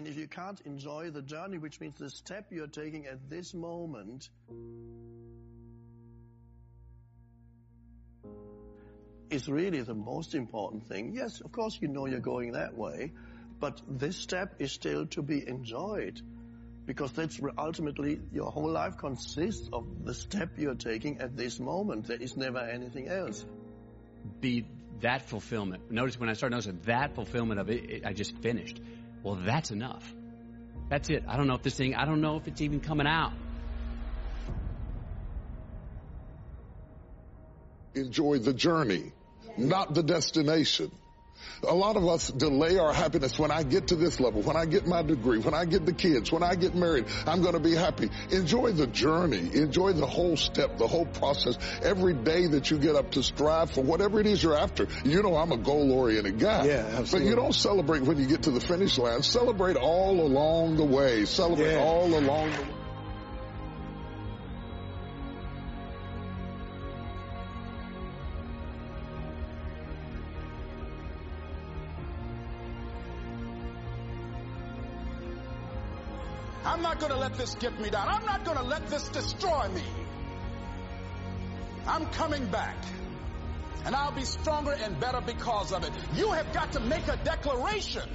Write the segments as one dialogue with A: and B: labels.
A: And if you can't enjoy the journey, which means the step you're taking at this moment, is really the most important thing. Yes, of course, you know you're going that way, but this step is still to be enjoyed because that's ultimately your whole life consists of the step you're taking at this moment. There is never anything else.
B: Be that fulfillment. Notice when I started noticing that fulfillment of it, it, I just finished. Well, that's enough. That's it. I don't know if this thing, I don't know if it's even coming out.
C: Enjoy the journey, not the destination. A lot of us delay our happiness when I get to this level, when I get my degree, when I get the kids, when I get married, I'm going to be happy. Enjoy the journey. Enjoy the whole step, the whole process. Every day that you get up to strive for whatever it is you're after. You know, I'm a goal oriented guy.
A: Yeah, absolutely.
C: But you don't celebrate when you get to the finish line. Celebrate all along the way. Celebrate
A: Yeah.
C: all along the way.
D: I'm not going to let this get me down. I'm not going to let this destroy me. I'm coming back. And I'll be stronger and better because of it. You have got to make a declaration.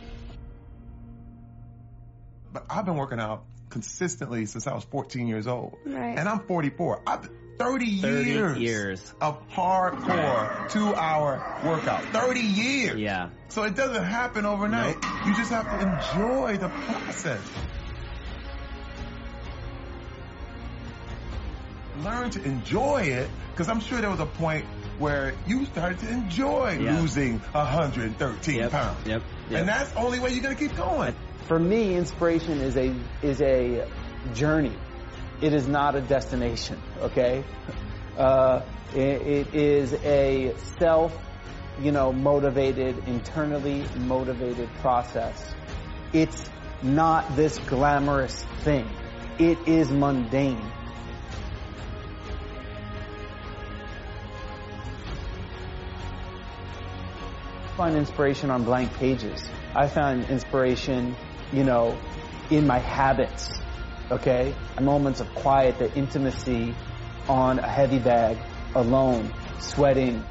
E: But I've been working out consistently since I was 14 years old.
F: Right.
E: And I'm 44. I've 30,
G: 30
E: years,
G: years.
E: of hardcore two hour workout. 30 years.
G: Yeah.
E: So it doesn't happen overnight. You just have to enjoy the process. Learn to enjoy it, because I'm sure there was a point where you started to enjoy
G: Yeah.
E: losing 113
G: Yep.
E: pounds.
G: Yep. Yep.
E: And that's the only way you're going to keep going.
H: For me, inspiration is a is a journey. It is not a destination. Okay, uh, it, it is a self, you know, motivated, internally motivated process. It's not this glamorous thing. It is mundane. Find inspiration on blank pages. I found inspiration, you know, in my habits, okay? Moments of quiet, the intimacy on a heavy bag, alone, sweating.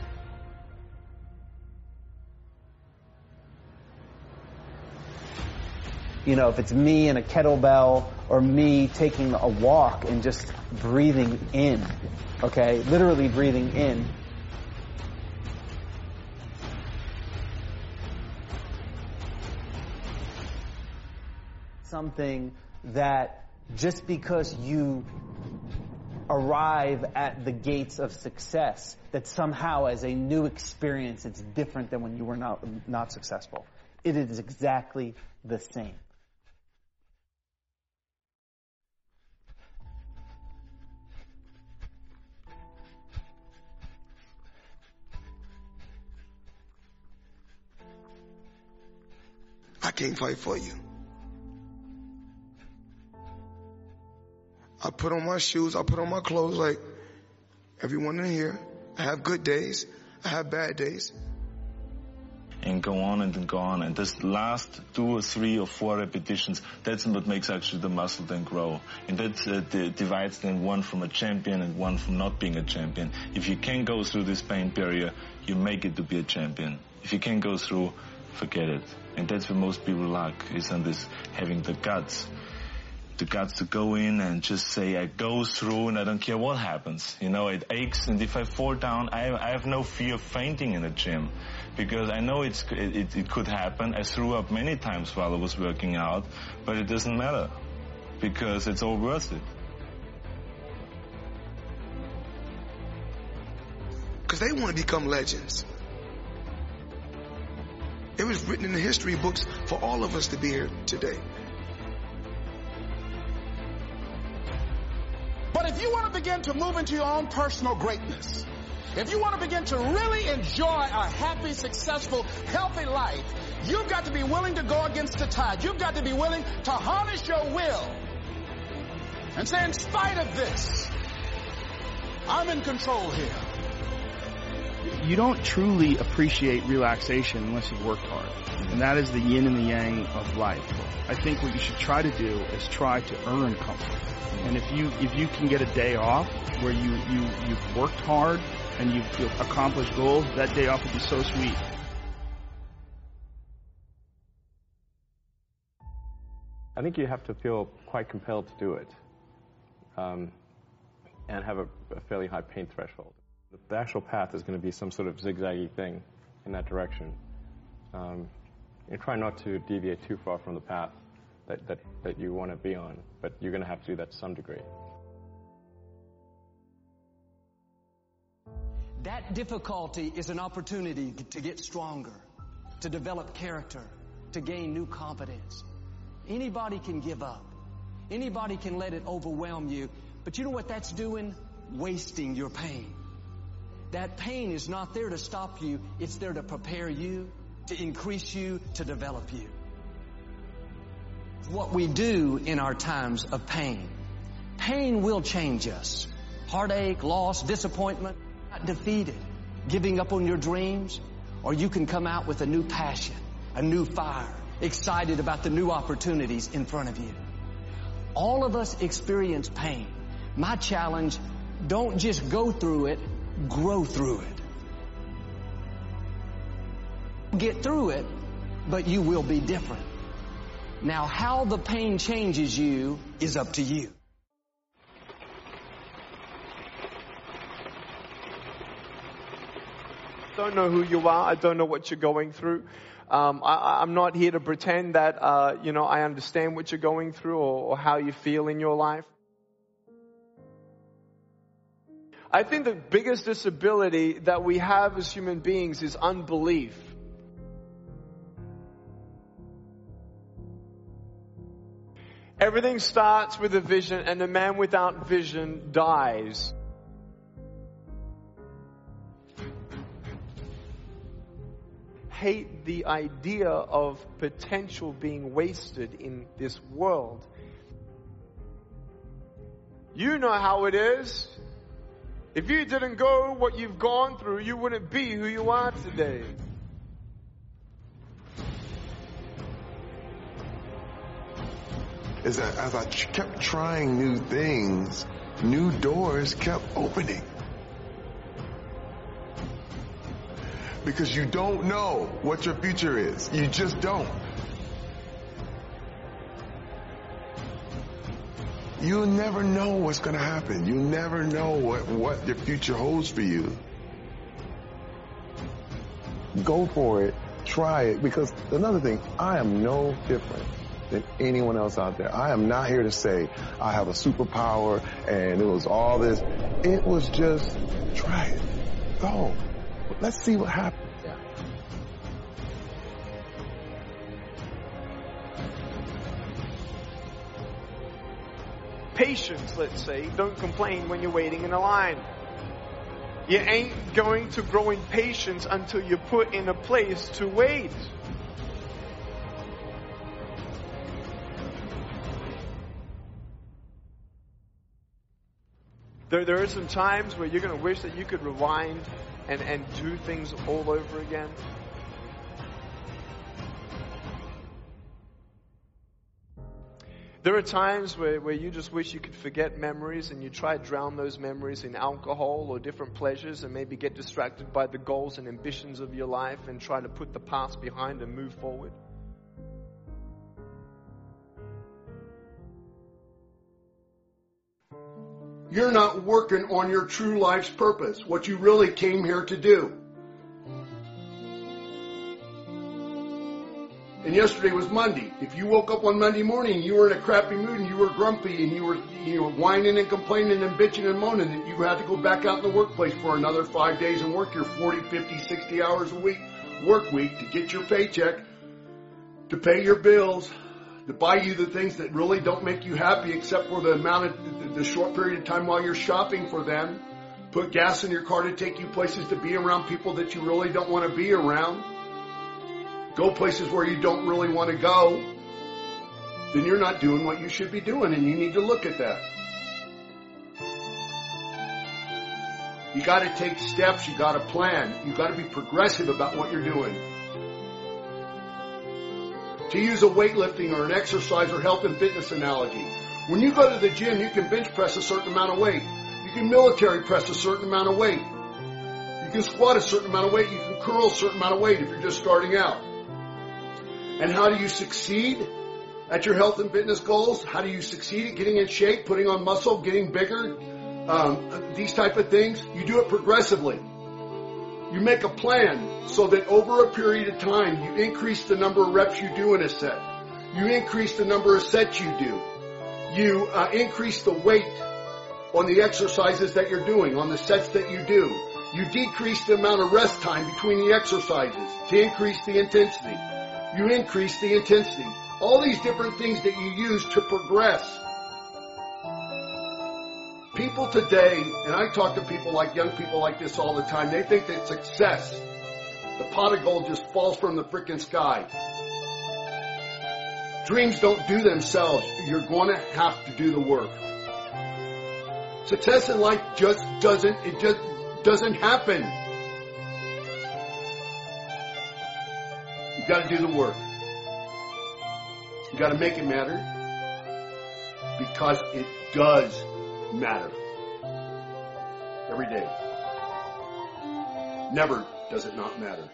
H: You know, if it's me and a kettlebell or me taking a walk and just breathing in, okay? Literally breathing in. Something that just because you arrive at the gates of success, that somehow as a new experience it's different than when you were not, not successful. It is exactly the same.
I: I can't fight for you. Put on my shoes, I put on my clothes like everyone in here. I have good days, I have bad days.
J: and go on and go on. And this last two or three or four repetitions, that's what makes actually the muscle then grow. And that uh, di- divides then one from a champion and one from not being a champion. If you can go through this pain barrier, you make it to be a champion. If you can go through, forget it. And that's where most people lack, is on this having the guts. The guts to go in and just say, I go through and I don't care what happens. You know, it aches and if I fall down, I, I have no fear of fainting in the gym because I know it's, it, it, it could happen. I threw up many times while I was working out, but it doesn't matter because it's all worth it.
I: Because they want to become legends. It was written in the history books for all of us to be here today.
D: You want to begin to move into your own personal greatness, if you want to begin to really enjoy a happy, successful, healthy life, you've got to be willing to go against the tide. You've got to be willing to harness your will and say, in spite of this, I'm in control here.
F: You don't truly appreciate relaxation unless you've worked hard. And that is the yin and the yang of life. I think what you should try to do is try to earn comfort. And if you if you can get a day off where you you you've worked hard and you've, you've accomplished goals, that day off would be so sweet.
G: I think you have to feel quite compelled to do it, um, and have a, a fairly high pain threshold. The actual path is going to be some sort of zigzaggy thing in that direction. Um, and try not to deviate too far from the path that, that, that you want to be on, but you're going to have to do that to some degree.
K: That difficulty is an opportunity to get stronger, to develop character, to gain new confidence. Anybody can give up. Anybody can let it overwhelm you. But you know what that's doing? Wasting your pain. That pain is not there to stop you. It's there to prepare you, to increase you, to develop you. What we do in our times of pain. Pain will change us. Heartache, loss, disappointment, not defeated, giving up on your dreams, or you can come out with a new passion, a new fire, excited about the new opportunities in front of you. All of us experience pain. My challenge, don't just go through it, grow through it. Get through it, but you will be different. Now, how the pain changes you is up to you.
L: don't know who you are. I don't know what you're going through. Um, I, am not here to pretend that uh, you know I understand what you're going through or, or how you feel in your life. I think the biggest disability that we have as human beings is unbelief. Everything starts with a vision, and the man without vision dies. Hate the idea of potential being wasted in this world. You know how it is. If you didn't go what you've gone through, you wouldn't be who you are today.
I: Is that as I kept trying new things, new doors kept opening. Because you don't know what your future is. You just don't. You'll never know what's going to happen. You never know what, what your future holds for you. Go for it. Try it. Because another thing, I am no different than anyone else out there. I am not here to say I have a superpower and it was all this. It was just try it. Go. Let's see what happens.
L: Patience, let's say. Don't complain when you're waiting in a line. You ain't going to grow in patience until you're put in a place to wait. There, there are some times where you're going to wish that you could rewind and, and do things all over again. There are times where, where you just wish you could forget memories and you try to drown those memories in alcohol or different pleasures and maybe get distracted by the goals and ambitions of your life and try to put the past behind and move forward.
M: You're not working on your true life's purpose, what you really came here to do. And yesterday was Monday. If you woke up on Monday morning and you were in a crappy mood and you were grumpy and you were you were whining and complaining and bitching and moaning that you had to go back out in the workplace for another five days and work your 40, 50, 60 hours a week work week to get your paycheck, to pay your bills, to buy you the things that really don't make you happy except for the amount of the short period of time while you're shopping for them, put gas in your car to take you places to be around people that you really don't want to be around go places where you don't really want to go, then you're not doing what you should be doing and you need to look at that. You got to take steps. You got to plan. You got to be progressive about what you're doing. To use a weightlifting or an exercise or health and fitness analogy, when you go to the gym, you can bench press a certain amount of weight. You can military press a certain amount of weight. You can squat a certain amount of weight. You can curl a certain amount of weight if you're just starting out. And how do you succeed at your health and fitness goals? How do you succeed at getting in shape, putting on muscle, getting bigger? Um, these type of things. You do it progressively. You make a plan so that over a period of time, you increase the number of reps you do in a set. You increase the number of sets you do. You uh, increase the weight on the exercises that you're doing, on the sets that you do. You decrease the amount of rest time between the exercises to increase the intensity. You increase the intensity. All these different things that you use to progress. People today, and I talk to people like young people like this all the time, they think that success, the pot of gold just falls from the freaking sky. Dreams don't do themselves. You're going to have to do the work. Success in life just doesn't, it just doesn't happen. You gotta do the work. You gotta make it matter. Because it does matter. Every day. Never does it not matter.